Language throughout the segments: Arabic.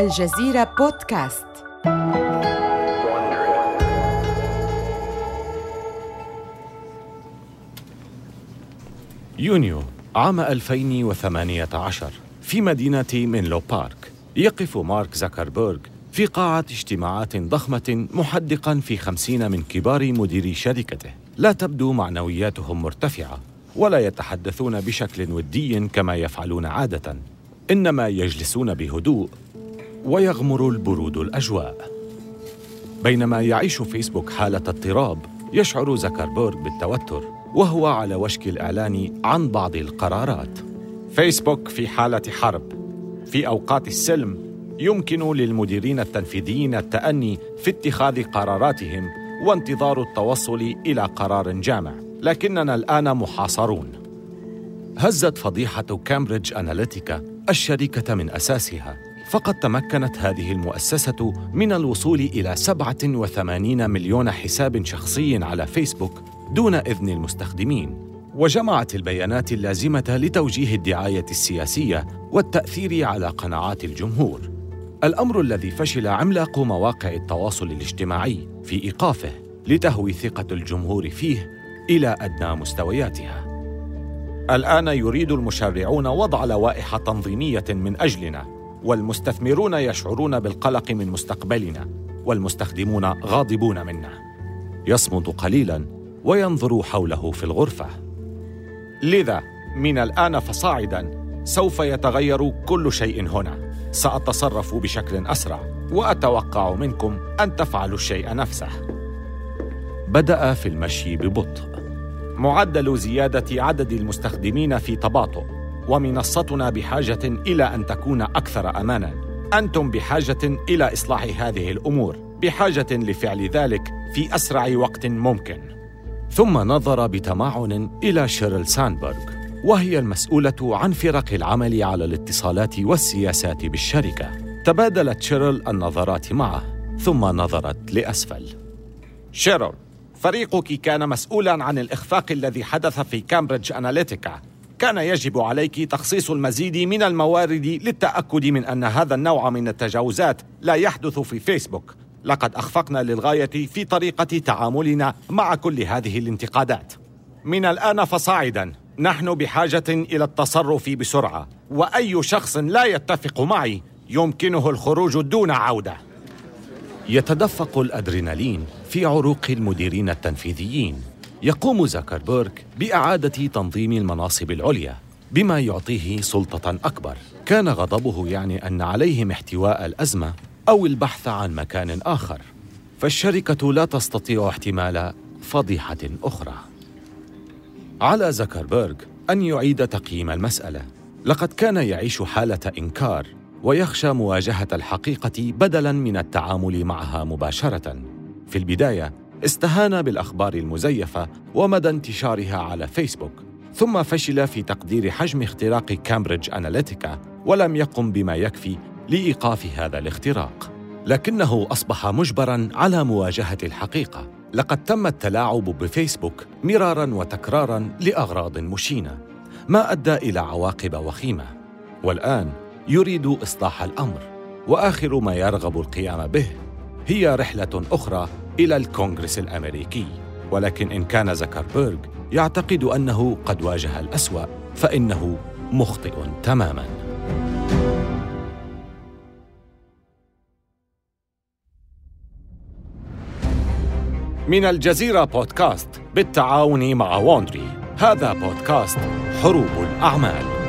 الجزيرة بودكاست. يونيو عام 2018 في مدينة مينلو بارك. يقف مارك زكربيرغ في قاعة اجتماعات ضخمة محدقا في خمسين من كبار مديري شركته. لا تبدو معنوياتهم مرتفعة ولا يتحدثون بشكل ودي كما يفعلون عادة. إنما يجلسون بهدوء ويغمر البرود الأجواء. بينما يعيش فيسبوك حالة اضطراب يشعر زكربيرغ بالتوتر وهو على وشك الإعلان عن بعض القرارات. فيسبوك في حالة حرب. في أوقات السلم يمكن للمديرين التنفيذيين التأني في اتخاذ قراراتهم وانتظار التوصل إلى قرار جامع. لكننا الآن محاصرون. هزت فضيحة كامبريدج أناليتيكا الشركة من أساسها. فقد تمكنت هذه المؤسسة من الوصول إلى 87 مليون حساب شخصي على فيسبوك دون إذن المستخدمين. وجمعت البيانات اللازمة لتوجيه الدعاية السياسية والتأثير على قناعات الجمهور. الأمر الذي فشل عملاق مواقع التواصل الاجتماعي في إيقافه لتهوي ثقة الجمهور فيه إلى أدنى مستوياتها. الآن يريد المشرعون وضع لوائح تنظيمية من أجلنا والمستثمرون يشعرون بالقلق من مستقبلنا والمستخدمون غاضبون منا. يصمت قليلا وينظر حوله في الغرفة. لذا من الآن فصاعدا سوف يتغير كل شيء هنا. سأتصرف بشكل أسرع وأتوقع منكم أن تفعلوا الشيء نفسه. بدأ في المشي ببطء. معدل زيادة عدد المستخدمين في تباطؤ. ومنصتنا بحاجة إلى أن تكون أكثر أماناً أنتم بحاجة إلى إصلاح هذه الأمور بحاجة لفعل ذلك في أسرع وقت ممكن. ثم نظر بتمعن إلى شيرل ساندبرغ وهي المسؤولة عن فرق العمل على الاتصالات والسياسات بالشركة. تبادلت شيرل النظرات معه ثم نظرت لأسفل. شيرل فريقك كان مسؤولا عن الإخفاق الذي حدث في كامبريدج أناليتيكا. كان يجب عليك تخصيص المزيد من الموارد للتأكد من أن هذا النوع من التجاوزات لا يحدث في فيسبوك. لقد أخفقنا للغاية في طريقة تعاملنا مع كل هذه الانتقادات. من الآن فصاعدا نحن بحاجة إلى التصرف بسرعة وأي شخص لا يتفق معي يمكنه الخروج دون عودة. يتدفق الأدرينالين في عروق المديرين التنفيذيين. يقوم زكربيرغ بإعادة تنظيم المناصب العليا بما يعطيه سلطة أكبر. كان غضبه يعني أن عليهم احتواء الأزمة أو البحث عن مكان آخر. فالشركة لا تستطيع احتمال فضيحة أخرى. على زكربيرغ أن يعيد تقييم المسألة. لقد كان يعيش حالة إنكار ويخشى مواجهة الحقيقة بدلاً من التعامل معها مباشرة. في البداية استهان بالأخبار المزيفة ومدى انتشارها على فيسبوك ثم فشل في تقدير حجم اختراق كامبريدج أناليتيكا ولم يقم بما يكفي لإيقاف هذا الاختراق. لكنه أصبح مجبراً على مواجهة الحقيقة. لقد تم التلاعب بفيسبوك مرارا وتكرارا لأغراض مشينة ما أدى إلى عواقب وخيمة. والآن يريد إصلاح الأمر وآخر ما يرغب القيام به هي رحلة أخرى إلى الكونغرس الأمريكي. ولكن إن كان زكربيرغ يعتقد أنه قد واجه الأسوأ فإنه مخطئ تماما. من الجزيرة بودكاست بالتعاون مع ووندري هذا بودكاست حروب الأعمال.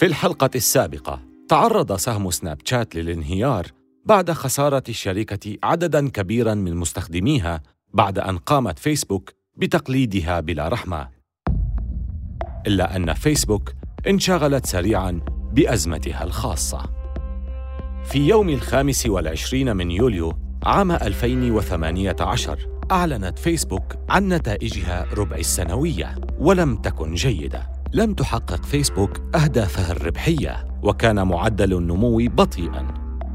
في الحلقة السابقة تعرض سهم سناب شات للانهيار بعد خسارة الشركة عدداً كبيراً من مستخدميها بعد أن قامت فيسبوك بتقليدها بلا رحمة. إلا أن فيسبوك انشغلت سريعاً بأزمتها الخاصة. في يوم الخامس والعشرين من يوليو عام 2018 أعلنت فيسبوك عن نتائجها ربع السنوية ولم تكن جيدة لم تحقق فيسبوك أهدافها الربحية وكان معدل النمو بطيئاً.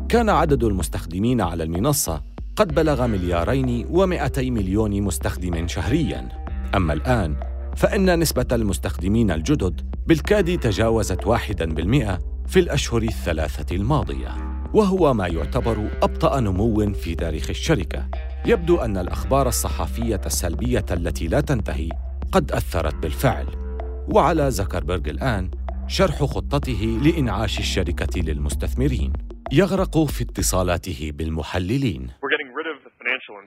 كان عدد المستخدمين على المنصة قد بلغ مليارين ومئتي مليون مستخدم شهرياً. أما الآن فإن نسبة المستخدمين الجدد بالكاد تجاوزت واحداً بالمئة في الأشهر الثلاثة الماضية وهو ما يعتبر أبطأ نمو في تاريخ الشركة. يبدو أن الأخبار الصحفية السلبية التي لا تنتهي قد أثرت بالفعل. وعلى زكربرج الآن شرح خطته لإنعاش الشركة للمستثمرين. يغرق في اتصالاته بالمحللين.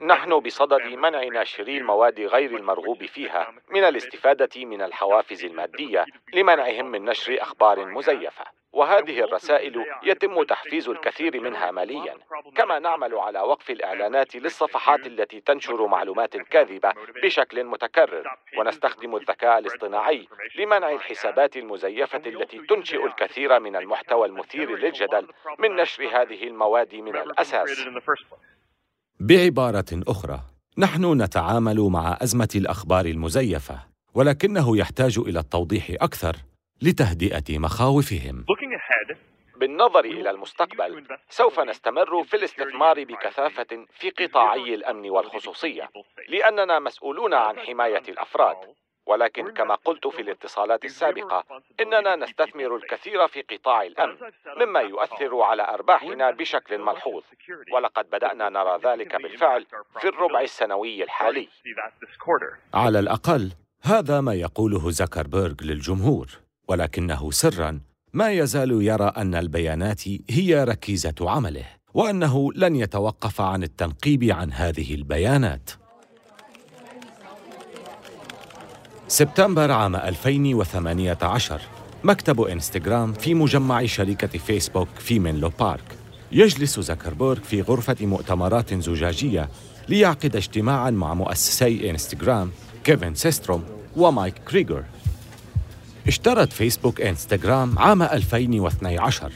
نحن بصدد منع ناشري المواد غير المرغوب فيها من الاستفادة من الحوافز المادية لمنعهم من نشر أخبار مزيفة. وهذه الرسائل يتم تحفيز الكثير منها ماليا. كما نعمل على وقف الإعلانات للصفحات التي تنشر معلومات كاذبة بشكل متكرر. ونستخدم الذكاء الاصطناعي لمنع الحسابات المزيفة التي تنشئ الكثير من المحتوى المثير للجدل من نشر هذه المواد من الأساس. بعبارة أخرى نحن نتعامل مع أزمة الأخبار المزيفة ولكنه يحتاج إلى التوضيح أكثر. لتهدئة مخاوفهم. بالنظر إلى المستقبل سوف نستمر في الاستثمار بكثافة في قطاعي الأمن والخصوصية. لأننا مسؤولون عن حماية الأفراد. ولكن كما قلت في الاتصالات السابقة إننا نستثمر الكثير في قطاع الأمن مما يؤثر على أرباحنا بشكل ملحوظ. ولقد بدأنا نرى ذلك بالفعل في الربع السنوي الحالي. على الأقل هذا ما يقوله زكربيرغ للجمهور. ولكنه سرا ما يزال يرى أن البيانات هي ركيزة عمله وأنه لن يتوقف عن التنقيب عن هذه البيانات. سبتمبر عام 2018 مكتب إنستغرام في مجمع شركة فيسبوك في منلو بارك. يجلس زكربورغ في غرفة مؤتمرات زجاجية ليعقد اجتماعا مع مؤسسي إنستغرام كيفن سيستروم ومايك كريغر. اشترت فيسبوك انستغرام عام 2012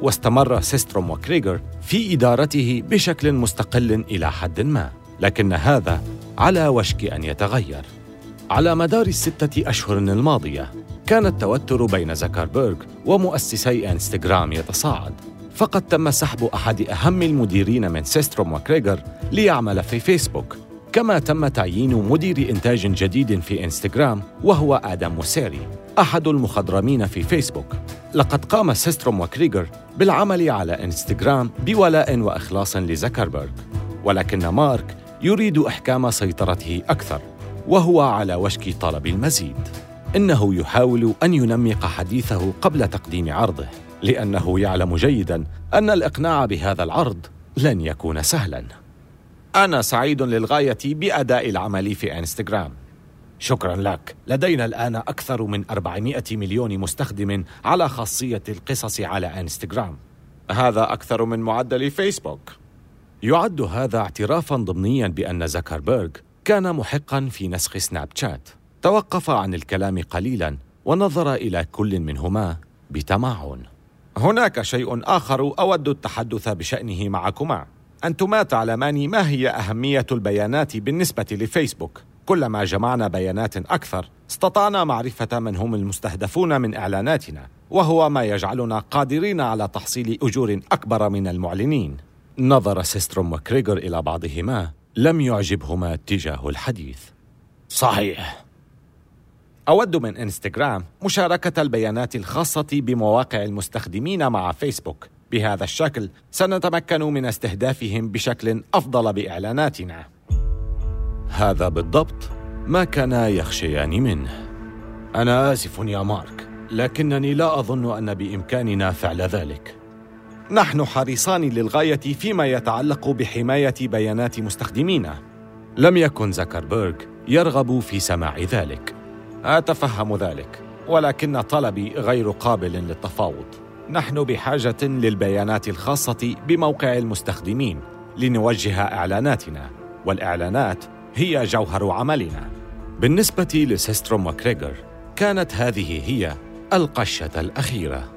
واستمر سيستروم وكريغر في إدارته بشكل مستقل إلى حد ما لكن هذا على وشك أن يتغير. على مدار الستة أشهر الماضية كان التوتر بين زكربيرغ ومؤسسي انستغرام يتصاعد فقد تم سحب أحد أهم المديرين من سيستروم وكريغر ليعمل في فيسبوك. كما تم تعيين مدير إنتاج جديد في إنستغرام وهو آدم موسيري أحد المخضرمين في فيسبوك. لقد قام سيستروم وكريغر بالعمل على إنستغرام بولاء وإخلاص لزكربرغ. ولكن مارك يريد إحكام سيطرته أكثر وهو على وشك طلب المزيد. إنه يحاول أن ينمق حديثه قبل تقديم عرضه لأنه يعلم جيدا أن الإقناع بهذا العرض لن يكون سهلا. أنا سعيد للغاية بأداء العمل في إنستغرام. شكرا لك. لدينا الآن أكثر من 400 مليون مستخدم على خاصية القصص على إنستغرام. هذا أكثر من معدل فيسبوك. يعد هذا اعترافا ضمنيا بأن زكربيرغ كان محقا في نسخ سناب شات. توقف عن الكلام قليلا ونظر إلى كل منهما بتمعن. هناك شيء آخر أود التحدث بشأنه معكما. أنتما تعلمان ما هي أهمية البيانات بالنسبة لفيسبوك. كلما جمعنا بيانات أكثر استطعنا معرفة من هم المستهدفون من إعلاناتنا وهو ما يجعلنا قادرين على تحصيل أجور أكبر من المعلنين. نظر سيستروم وكريغر إلى بعضهما لم يعجبهما اتجاه الحديث. صحيح. أود من إنستغرام مشاركة البيانات الخاصة بمواقع المستخدمين مع فيسبوك. بهذا الشكل. سنتمكن من استهدافهم بشكل أفضل بإعلاناتنا. هذا بالضبط ما كانا يخشيان منه. أنا آسف يا مارك لكنني لا أظن أن بإمكاننا فعل ذلك. نحن حريصان للغاية فيما يتعلق بحماية بيانات مستخدمينا. لم يكن زكربيرغ يرغب في سماع ذلك. أتفهم ذلك ولكن طلبي غير قابل للتفاوض. نحن بحاجة للبيانات الخاصة بموقع المستخدمين لنوجه إعلاناتنا والإعلانات هي جوهر عملنا. بالنسبة لسيستروم وكريغر كانت هذه هي القشة الأخيرة.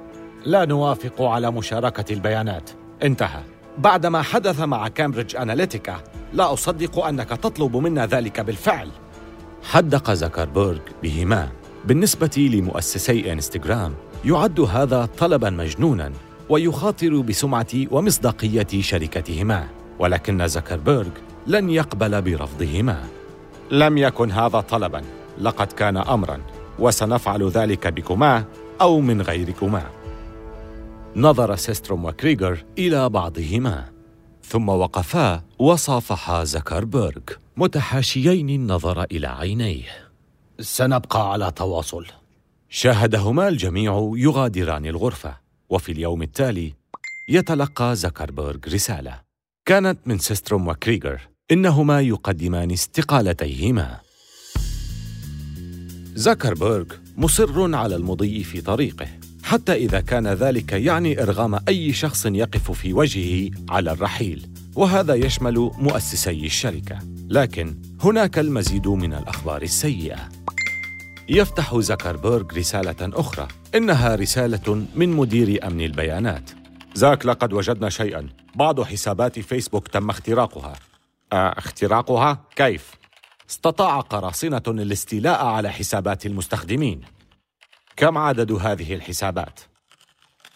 لا نوافق على مشاركة البيانات. انتهى. بعدما حدث مع كامبريدج أناليتيكا لا أصدق أنك تطلب منا ذلك بالفعل. حدق زكربيرغ بهما. بالنسبة لمؤسسي إنستغرام يعد هذا طلبا مجنونا ويخاطر بسمعة ومصداقية شركتهما ولكن زكربيرغ لن يقبل برفضهما. لم يكن هذا طلبا لقد كان امرا وسنفعل ذلك بكما أو من غيركما. نظر سيستروم وكريغر إلى بعضهما ثم وقفا وصافحا زكربيرغ متحاشيين النظر إلى عينيه. سنبقى على تواصل. شاهدهما الجميع يغادران الغرفة وفي اليوم التالي يتلقى زكربيرغ رسالة. كانت من سيستروم وكريغر إنهما يقدمان استقالتيهما. زكربيرغ مصر على المضي في طريقه حتى إذا كان ذلك يعني إرغام أي شخص يقف في وجهه على الرحيل وهذا يشمل مؤسسي الشركة. لكن هناك المزيد من الأخبار السيئة. يفتح زكربيرغ رسالة أخرى. إنها رسالة من مدير أمن البيانات. زاك لقد وجدنا شيئا. بعض حسابات فيسبوك تم اختراقها. آه، اختراقها؟ كيف؟ استطاع قراصنة الاستيلاء على حسابات المستخدمين. كم عدد هذه الحسابات؟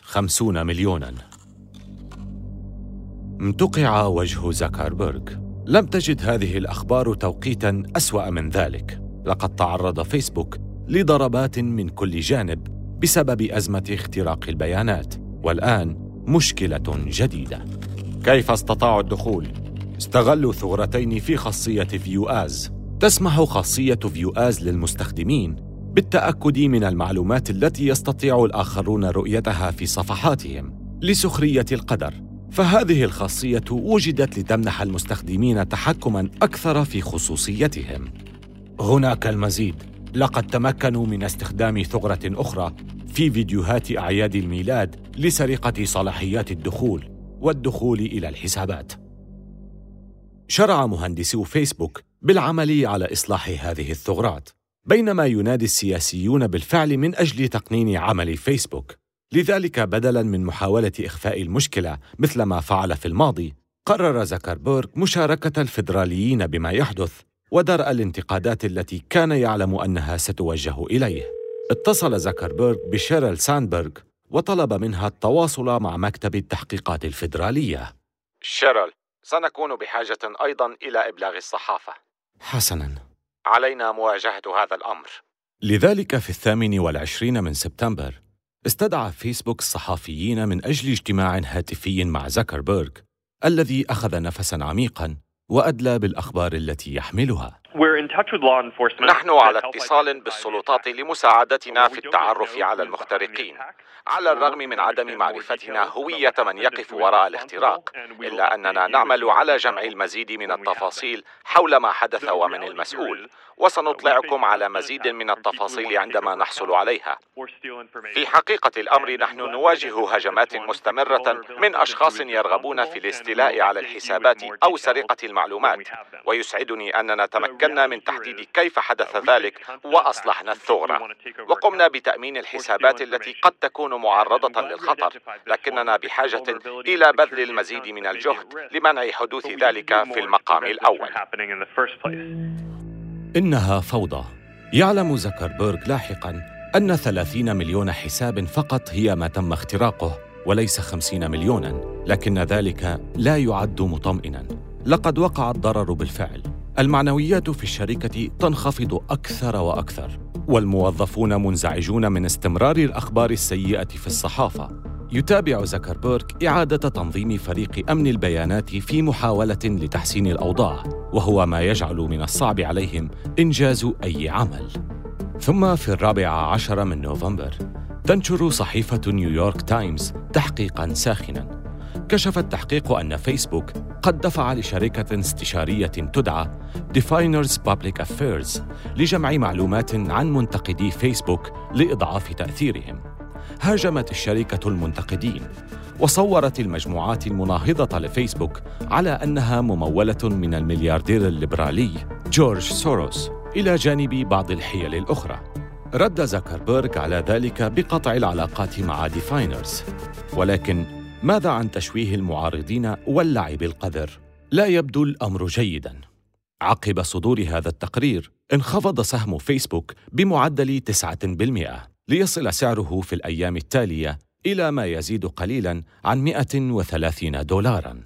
خمسون مليونا. امتقع وجه زكربرغ لم تجد هذه الأخبار توقيتا أسوأ من ذلك. لقد تعرض فيسبوك لضربات من كل جانب بسبب أزمة اختراق البيانات. والآن مشكلة جديدة. كيف استطاعوا الدخول؟ استغلوا ثغرتين في خاصية View As تسمح خاصية View As للمستخدمين بالتأكد من المعلومات التي يستطيع الآخرون رؤيتها في صفحاتهم لسخرية القدر. فهذه الخاصية وجدت لتمنح المستخدمين تحكما أكثر في خصوصيتهم. هناك المزيد. لقد تمكنوا من استخدام ثغرة أخرى في فيديوهات أعياد الميلاد لسرقة صلاحيات الدخول والدخول إلى الحسابات. شرع مهندسو فيسبوك بالعمل على إصلاح هذه الثغرات بينما ينادي السياسيون بالفعل من أجل تقنين عمل فيسبوك. لذلك بدلا من محاولة إخفاء المشكلة مثل ما فعل في الماضي قرر زكربيرغ مشاركة الفيدراليين بما يحدث ودرء الانتقادات التي كان يعلم أنها ستوجه إليه. اتصل زكربيرغ بشيرل ساندبرغ وطلب منها التواصل مع مكتب التحقيقات الفيدرالية. شيرل سنكون بحاجة أيضا إلى إبلاغ الصحافة. حسنا. علينا مواجهة هذا الأمر. لذلك في الثامن والعشرين من سبتمبر استدعى فيسبوك الصحافيين من أجل اجتماع هاتفي مع زكربيرغ الذي أخذ نفسا عميقا وأدلى بالأخبار التي يحملها. نحن على اتصال بالسلطات لمساعدتنا في التعرف على المخترقين على الرغم من عدم معرفتنا هوية من يقف وراء الاختراق إلا أننا نعمل على جمع المزيد من التفاصيل حول ما حدث ومن المسؤول. وسنطلعكم على مزيد من التفاصيل عندما نحصل عليها. في حقيقة الأمر نحن نواجه هجمات مستمرة من أشخاص يرغبون في الاستيلاء على الحسابات أو سرقة المعلومات. ويسعدني أننا تمكنا من تحديد كيف حدث ذلك وأصلحنا الثغرة وقمنا بتأمين الحسابات التي قد تكون معرضة للخطر لكننا بحاجة إلى بذل المزيد من الجهد لمنع حدوث ذلك في المقام الأول. إنها فوضى. يعلم زكربيرغ لاحقا أن 30 مليون حساب فقط هي ما تم اختراقه وليس 50 مليونا لكن ذلك لا يعد مطمئنا. لقد وقع الضرر بالفعل. المعنويات في الشركة تنخفض أكثر وأكثر والموظفون منزعجون من استمرار الأخبار السيئة في الصحافة. يتابع زكربيرغ إعادة تنظيم فريق أمن البيانات في محاولة لتحسين الأوضاع وهو ما يجعل من الصعب عليهم إنجاز أي عمل. ثم في الرابع عشر من نوفمبر تنشر صحيفة نيويورك تايمز تحقيقا ساخنا. كشف التحقيق أن فيسبوك قد دفع لشركة استشارية تدعى Definers Public Affairs لجمع معلومات عن منتقدي فيسبوك لإضعاف تأثيرهم. هاجمت الشركة المنتقدين وصورت المجموعات المناهضة لفيسبوك على أنها ممولة من الملياردير الليبرالي جورج سوروس إلى جانب بعض الحيل الأخرى. رد زكربيرغ على ذلك بقطع العلاقات مع Definers ولكن ماذا عن تشويه المعارضين واللعب القذر لا يبدو الأمر جيدا. عقب صدور هذا التقرير انخفض سهم فيسبوك بمعدل 9% ليصل سعره في الأيام التالية إلى ما يزيد قليلاً عن 130 دولاراً.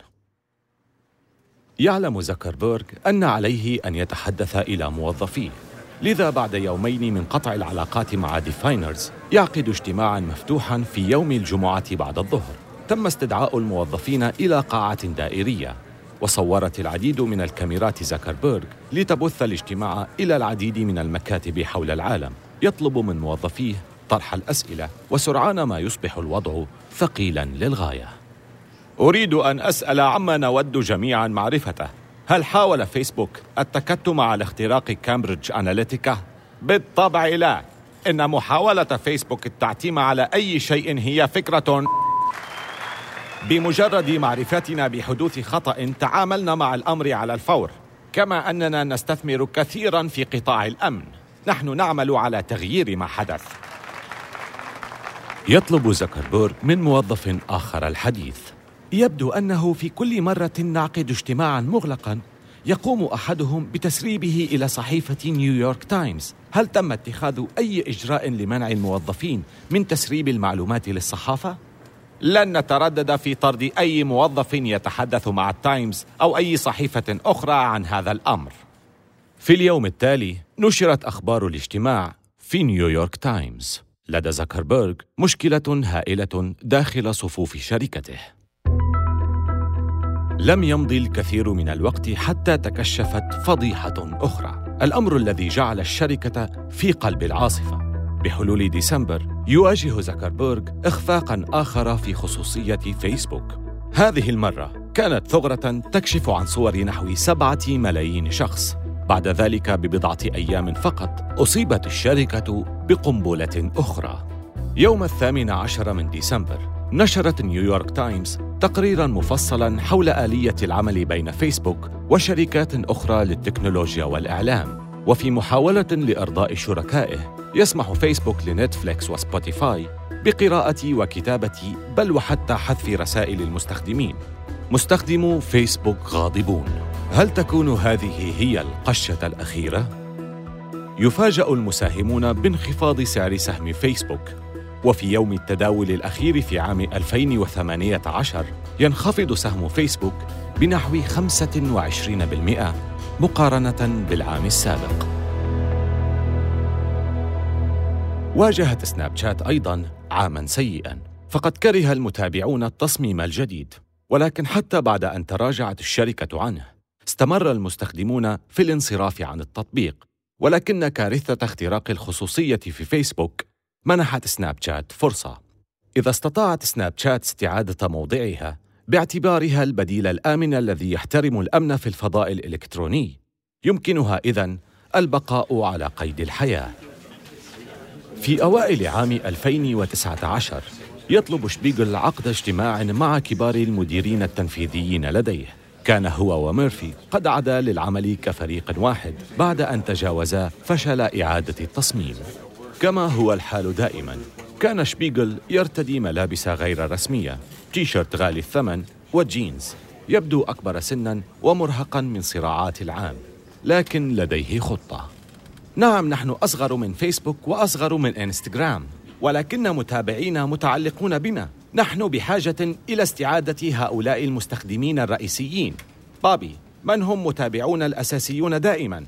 يعلم زكربيرغ أن عليه أن يتحدث إلى موظفيه لذا بعد يومين من قطع العلاقات مع ديفاينرز يعقد اجتماعا مفتوحا في يوم الجمعة بعد الظهر. تم استدعاء الموظفين إلى قاعة دائرية وصورت العديد من الكاميرات زكربيرغ لتبث الاجتماع إلى العديد من المكاتب حول العالم. يطلب من موظفيه طرح الأسئلة وسرعان ما يصبح الوضع ثقيلا للغاية. أريد أن أسأل عما نود جميعا معرفته. هل حاول فيسبوك التكتم على اختراق كامبريدج أناليتيكا؟ بالطبع لا. إن محاولة فيسبوك التعتيم على أي شيء هي فكرة بمجرد معرفتنا بحدوث خطأ تعاملنا مع الأمر على الفور كما أننا نستثمر كثيرا في قطاع الأمن. نحن نعمل على تغيير ما حدث. يطلب زكربيرغ من موظف آخر الحديث. يبدو أنه في كل مرة نعقد اجتماعا مغلقا يقوم أحدهم بتسريبه إلى صحيفة نيويورك تايمز. هل تم اتخاذ أي إجراء لمنع الموظفين من تسريب المعلومات للصحافة؟ لن نتردد في طرد أي موظف يتحدث مع التايمز أو أي صحيفة أخرى عن هذا الأمر. في اليوم التالي نشرت أخبار الاجتماع في نيويورك تايمز. لدى زكربيرغ مشكلة هائلة داخل صفوف شركته. لم يمضي الكثير من الوقت حتى تكشفت فضيحة أخرى. الأمر الذي جعل الشركة في قلب العاصفة. بحلول ديسمبر يواجه زكربيرغ إخفاقا آخر في خصوصية فيسبوك. هذه المرة كانت ثغرة تكشف عن صور نحو سبعة ملايين شخص. بعد ذلك ببضعة أيام فقط أصيبت الشركة بقنبلة أخرى. يوم الثامن عشر من ديسمبر نشرت نيويورك تايمز تقريرا مفصلا حول آلية العمل بين فيسبوك وشركات أخرى للتكنولوجيا والإعلام. وفي محاولة لإرضاء شركائه يسمح فيسبوك لنتفليكس وسبوتيفاي بقراءة وكتابة بل وحتى حذف رسائل المستخدمين. مستخدمو فيسبوك غاضبون. هل تكون هذه هي القشة الأخيرة؟ يفاجأ المساهمون بانخفاض سعر سهم فيسبوك. وفي يوم التداول الأخير في عام 2018 ينخفض سهم فيسبوك بنحو 25% مقارنة بالعام السابق. واجهت سناب شات أيضاً عاماً سيئاً، فقد كره المتابعون التصميم الجديد، ولكن حتى بعد أن تراجعت الشركة عنه، استمر المستخدمون في الانصراف عن التطبيق، ولكن كارثة اختراق الخصوصية في فيسبوك منحت سناب شات فرصة. إذا استطاعت سناب شات استعادة موضعها باعتبارها البديل الآمن الذي يحترم الأمن في الفضاء الإلكتروني، يمكنها إذن البقاء على قيد الحياة. في أوائل عام 2019 يطلب شبيغل عقد اجتماع مع كبار المديرين التنفيذيين لديه. كان هو وميرفي قد عدا للعمل كفريق واحد بعد أن تجاوزا فشل إعادة التصميم. كما هو الحال دائما كان شبيغل يرتدي ملابس غير رسمية. تيشيرت غالي الثمن وجينز يبدو أكبر سنا ومرهقا من صراعات العام لكن لديه خطة. نعم نحن أصغر من فيسبوك وأصغر من إنستغرام ولكن متابعينا متعلقون بنا. نحن بحاجة إلى استعادة هؤلاء المستخدمين الرئيسيين. بابي من هم متابعون الأساسيون دائما؟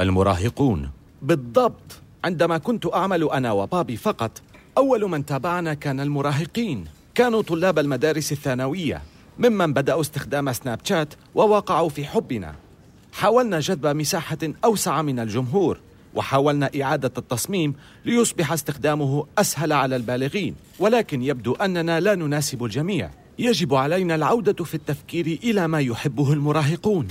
المراهقون. بالضبط. عندما كنت أعمل أنا وبابي فقط أول من تابعنا كان المراهقين. كانوا طلاب المدارس الثانوية ممن بدأوا استخدام سناب شات ووقعوا في حبنا. حاولنا جذب مساحة أوسع من الجمهور وحاولنا إعادة التصميم ليصبح استخدامه أسهل على البالغين. ولكن يبدو أننا لا نناسب الجميع. يجب علينا العودة في التفكير إلى ما يحبه المراهقون.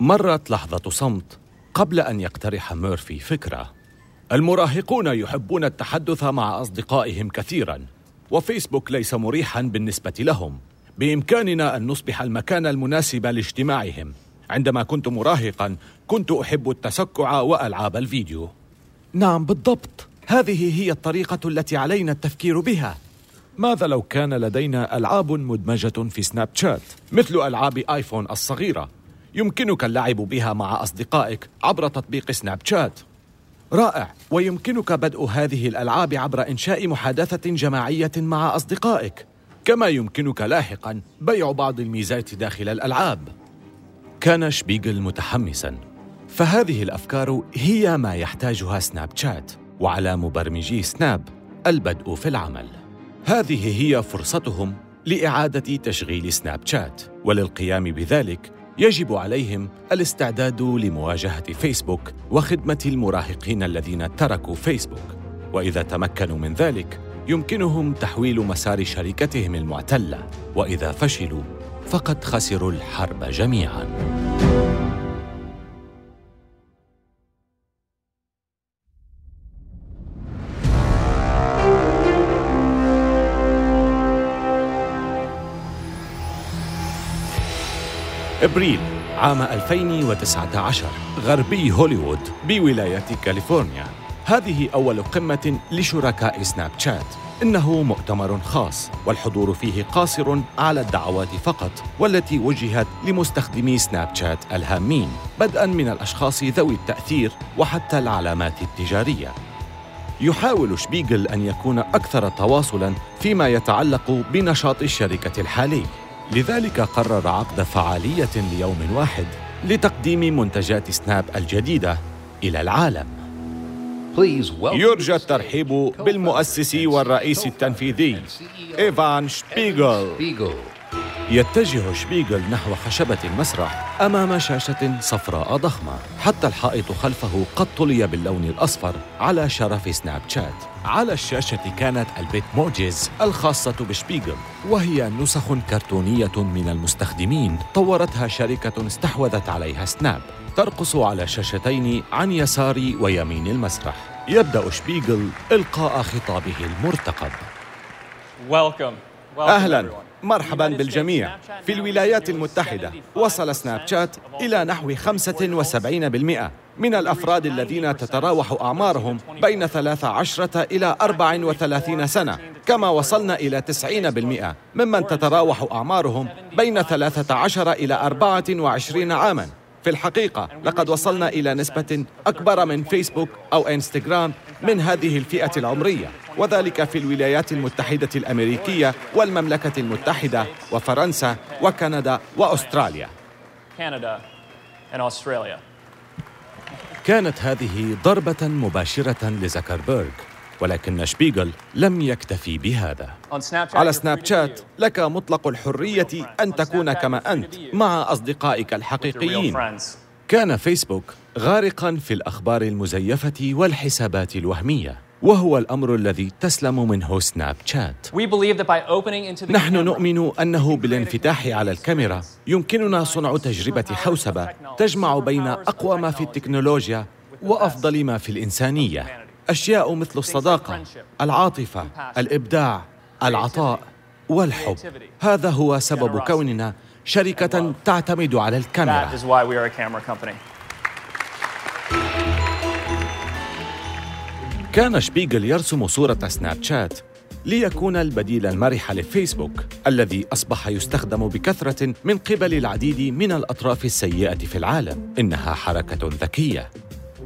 مرت لحظة صمت قبل أن يقترح ميرفي فكرة. المراهقون يحبون التحدث مع أصدقائهم كثيرا. وفيسبوك ليس مريحا بالنسبة لهم. بإمكاننا أن نصبح المكان المناسب لاجتماعهم. عندما كنت مراهقا كنت أحب التسكع وألعاب الفيديو. نعم بالضبط. هذه هي الطريقة التي علينا التفكير بها. ماذا لو كان لدينا ألعاب مدمجة في سناب شات؟ مثل ألعاب آيفون الصغيرة. يمكنك اللعب بها مع أصدقائك عبر تطبيق سناب شات. رائع. ويمكنك بدء هذه الألعاب عبر إنشاء محادثة جماعية مع أصدقائك. كما يمكنك لاحقا بيع بعض الميزات داخل الألعاب. كان شبيغل متحمسا. فهذه الأفكار هي ما يحتاجها سناب شات. وعلى مبرمجي سناب البدء في العمل. هذه هي فرصتهم لإعادة تشغيل سناب شات. وللقيام بذلك يجب عليهم الاستعداد لمواجهة فيسبوك وخدمة المراهقين الذين تركوا فيسبوك. وإذا تمكنوا من ذلك يمكنهم تحويل مسار شركتهم المعتلة. وإذا فشلوا فقد خسروا الحرب جميعاً. إبريل عام 2019 غربي هوليوود بولاية كاليفورنيا. هذه أول قمة لشركاء سناب شات. إنه مؤتمر خاص والحضور فيه قاصر على الدعوات فقط والتي وجهت لمستخدمي سناب شات الهامين بدءا من الأشخاص ذوي التأثير وحتى العلامات التجارية. يحاول شبيغل أن يكون أكثر تواصلاً فيما يتعلق بنشاط الشركة الحالي لذلك قرر عقد فعالية ليوم واحد لتقديم منتجات سناب الجديدة إلى العالم. يرجى الترحيب بالمؤسس والرئيس التنفيذي إيفان شبيغل يتجه شبيغل نحو خشبة المسرح أمام شاشة صفراء ضخمة حتى الحائط خلفه قد طلي باللون الأصفر على شرف سناب شات. على الشاشة كانت البيت موجيز الخاصة بشبيغل وهي نسخ كرتونية من المستخدمين طورتها شركة استحوذت عليها سناب ترقص على شاشتين عن يسار ويمين المسرح. يبدأ شبيغل إلقاء خطابه المرتقب. أهلاً. مرحبا بالجميع. في الولايات المتحدة وصل سناب شات إلى نحو 75% من الأفراد الذين تتراوح أعمارهم بين 13 إلى 34 سنة كما وصلنا إلى 90% ممن تتراوح أعمارهم بين 13 إلى 24 عاماً. في الحقيقة لقد وصلنا إلى نسبة أكبر من فيسبوك أو إنستغرام من هذه الفئة العمرية. وذلك في الولايات المتحدة الأمريكية والمملكة المتحدة وفرنسا وكندا وأستراليا. كانت هذه ضربة مباشرة لزكربيرغ ولكن شبيغل لم يكتفي بهذا. على سناب شات لك مطلق الحرية أن تكون كما أنت مع أصدقائك الحقيقيين. كان فيسبوك غارقا في الأخبار المزيفة والحسابات الوهمية. وهو الأمر الذي تسلم منه سناب شات نحن نؤمن أنه بالانفتاح على الكاميرا يمكننا صنع تجربة حوسبة تجمع بين أقوى ما في التكنولوجيا وأفضل ما في الإنسانية. أشياء مثل الصداقة العاطفة الإبداع العطاء والحب. هذا هو سبب كوننا شركة تعتمد على الكاميرا. كان شبيغل يرسم صورة سناب شات ليكون البديل المرح لفيسبوك الذي أصبح يستخدم بكثرة من قبل العديد من الأطراف السيئة في العالم. إنها حركة ذكية.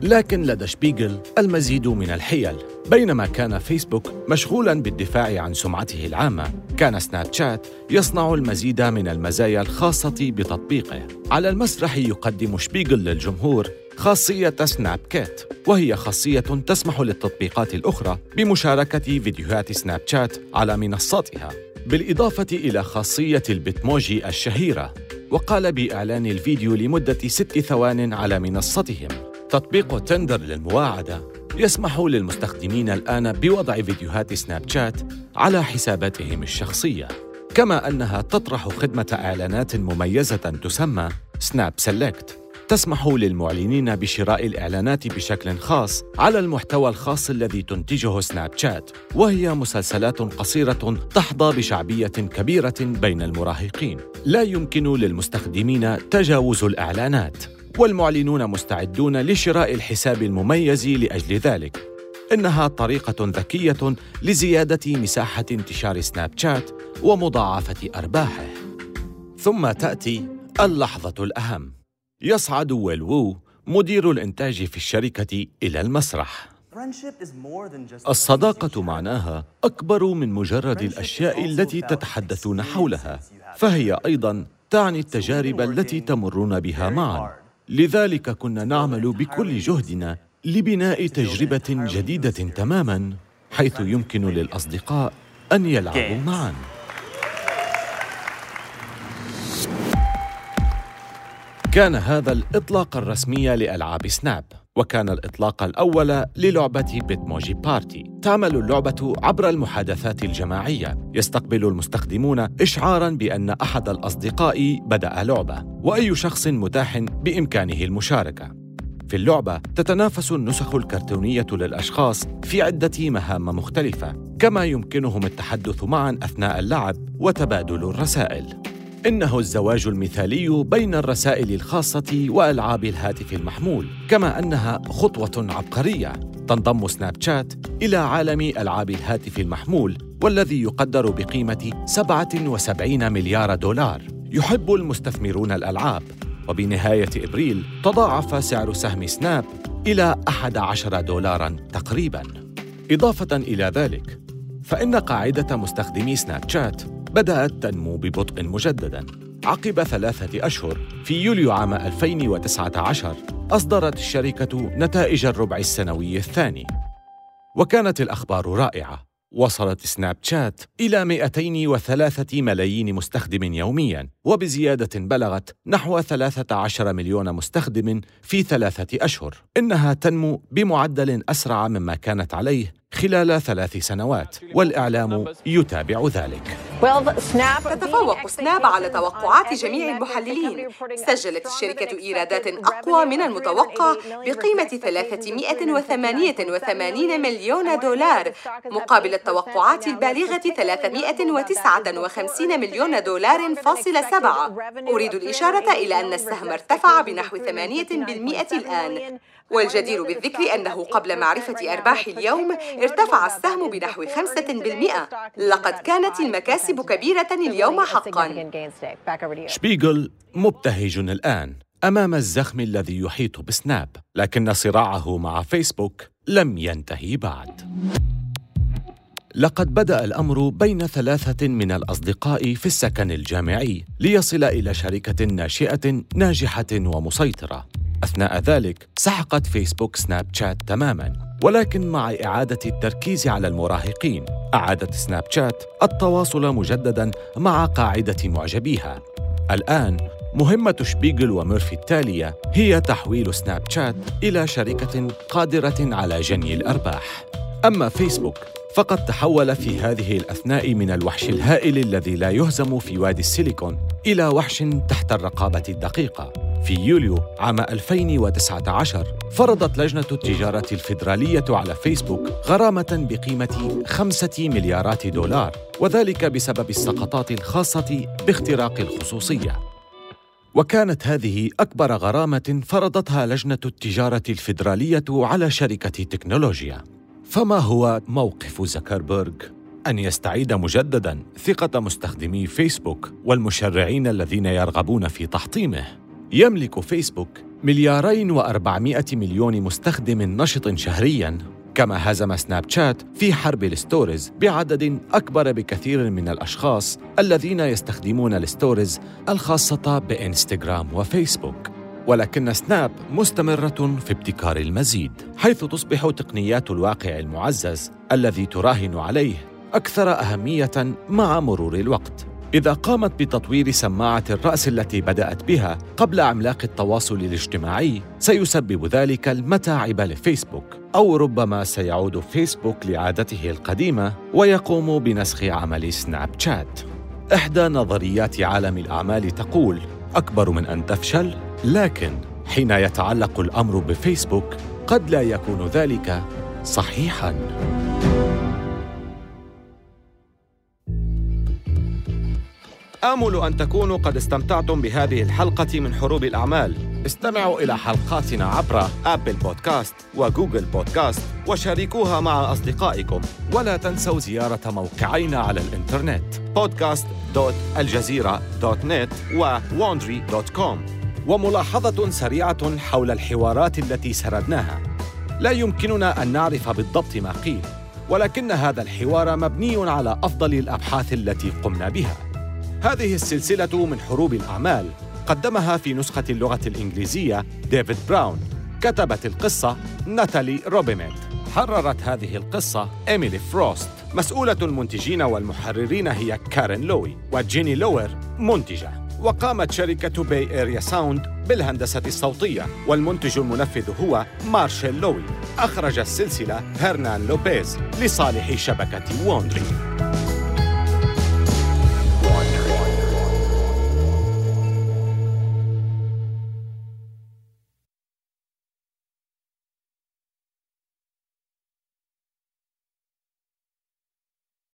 لكن لدى شبيغل المزيد من الحيل. بينما كان فيسبوك مشغولا بالدفاع عن سمعته العامة كان سناب شات يصنع المزيد من المزايا الخاصة بتطبيقه. على المسرح يقدم شبيغل للجمهور خاصية سناب كات وهي خاصية تسمح للتطبيقات الأخرى بمشاركة فيديوهات سناب شات على منصاتها. بالإضافة إلى خاصية البتموجي الشهيرة وقال بإعلان الفيديو لمدة ست ثوان على منصتهم. تطبيق تندر للمواعدة يسمح للمستخدمين الآن بوضع فيديوهات سناب شات على حساباتهم الشخصية كما أنها تطرح خدمة إعلانات مميزة تسمى Snap Select. تسمح للمعلنين بشراء الإعلانات بشكل خاص على المحتوى الخاص الذي تنتجه سناب شات وهي مسلسلات قصيرة تحظى بشعبية كبيرة بين المراهقين. لا يمكن للمستخدمين تجاوز الإعلانات والمعلنون مستعدون لشراء الحساب المميز لأجل ذلك. إنها طريقة ذكية لزيادة مساحة انتشار سناب شات ومضاعفة أرباحه. ثم تأتي اللحظة الأهم. يصعد ويل وو مدير الإنتاج في الشركة إلى المسرح. الصداقة معناها أكبر من مجرد الأشياء التي تتحدثون حولها فهي أيضا تعني التجارب التي تمرون بها معا. لذلك كنا نعمل بكل جهدنا لبناء تجربة جديدة تماما حيث يمكن للأصدقاء أن يلعبوا معا. كان هذا الإطلاق الرسمي لألعاب سناب وكان الإطلاق الأول للعبة بيتموجي بارتي. تعمل اللعبة عبر المحادثات الجماعية. يستقبل المستخدمون إشعاراً بأن أحد الأصدقاء بدأ لعبة وأي شخص متاح بإمكانه المشاركة. في اللعبة تتنافس النسخ الكرتونية للأشخاص في عدة مهام مختلفة كما يمكنهم التحدث معا أثناء اللعب وتبادل الرسائل. إنه الزواج المثالي بين الرسائل الخاصة وألعاب الهاتف المحمول، كما أنها خطوة عبقرية تنضم سناب شات إلى عالم ألعاب الهاتف المحمول والذي يقدر بقيمة 77 مليار دولار. يحب المستثمرون الألعاب، وبنهاية إبريل تضاعف سعر سهم سناب إلى 11 دولارا تقريبا. إضافة إلى ذلك، فإن قاعدة مستخدمي سناب شات بدأت تنمو ببطء مجددا. عقب ثلاثة أشهر في يوليو عام 2019 أصدرت الشركة نتائج الربع السنوي الثاني. وكانت الأخبار رائعة. وصلت سناب شات إلى 203 ملايين مستخدم يومياً وبزيادة بلغت نحو 13 مليون مستخدم في ثلاثة أشهر. إنها تنمو بمعدل أسرع مما كانت عليه خلال ثلاث سنوات والإعلام يتابع ذلك. تتفوق سناب على توقعات جميع المحللين. سجلت الشركة إيرادات أقوى من المتوقع بقيمة 388 مليون دولار مقابل التوقعات البالغة 359 مليون دولار فاصل سبعة. أريد الإشارة إلى أن السهم ارتفع بنحو 8% الآن. والجدير بالذكر أنه قبل معرفة أرباح اليوم ارتفع السهم بنحو 5% لقد كانت المكاسب كبيرة اليوم حقا. شبيغل مبتهج الآن أمام الزخم الذي يحيط بسناب لكن صراعه مع فيسبوك لم ينتهي بعد. لقد بدأ الأمر بين ثلاثة من الأصدقاء في السكن الجامعي ليصل إلى شركة ناشئة ناجحة ومسيطرة. أثناء ذلك سحقت فيسبوك سناب شات تماماً ولكن مع إعادة التركيز على المراهقين أعادت سناب شات التواصل مجدداً مع قاعدة معجبيها. الآن مهمة شبيغل وميرفي التالية هي تحويل سناب شات إلى شركة قادرة على جني الأرباح. أما فيسبوك فقد تحول في هذه الأثناء من الوحش الهائل الذي لا يهزم في وادي السيليكون إلى وحش تحت الرقابة الدقيقة. في يوليو عام 2019 فرضت لجنة التجارة الفيدرالية على فيسبوك غرامة بقيمة خمسة مليارات دولار وذلك بسبب السقطات الخاصة باختراق الخصوصية. وكانت هذه أكبر غرامة فرضتها لجنة التجارة الفيدرالية على شركة تكنولوجيا. فما هو موقف زكربيرغ؟ أن يستعيد مجدداً ثقة مستخدمي فيسبوك والمشرعين الذين يرغبون في تحطيمه. يملك فيسبوك مليارين وأربعمائة مليون مستخدم نشط شهرياً كما هزم سناب شات في حرب ال stories بعدد أكبر بكثير من الأشخاص الذين يستخدمون ال stories الخاصة بإنستغرام وفيسبوك. ولكن سناب مستمرة في ابتكار المزيد حيث تصبح تقنيات الواقع المعزز الذي تراهن عليه أكثر أهمية مع مرور الوقت. إذا قامت بتطوير سماعة الرأس التي بدأت بها قبل عملاق التواصل الاجتماعي سيسبب ذلك المتاعب لفيسبوك أو ربما سيعود فيسبوك لعادته القديمة ويقوم بنسخ عمل سناب شات. إحدى نظريات عالم الأعمال تقول أكبر من أن تفشل لكن حين يتعلق الأمر بفيسبوك قد لا يكون ذلك صحيحاً. آمل أن تكونوا قد استمتعتم بهذه الحلقة من حروب الأعمال. استمعوا إلى حلقاتنا عبر أبل بودكاست وجوجل بودكاست وشاركوها مع أصدقائكم. ولا تنسوا زيارة موقعينا على الإنترنت podcast.aljazeera.net و wandry.com وملاحظة سريعة حول الحوارات التي سردناها. لا يمكننا أن نعرف بالضبط ما قيل ولكن هذا الحوار مبني على أفضل الأبحاث التي قمنا بها. هذه السلسلة من حروب الأعمال قدمها في نسخة اللغة الإنجليزية ديفيد براون كتبت القصة ناتالي روبيميت. حررت هذه القصة إيميلي فروست. مسؤولة المنتجين والمحررين هي كارين لوي وجيني لوير منتجة. وقامت شركة Bay Area Sound بالهندسة الصوتية والمنتج المنفذ هو مارشيل لوي. أخرج السلسلة هرنان لوبيز لصالح شبكة Wondery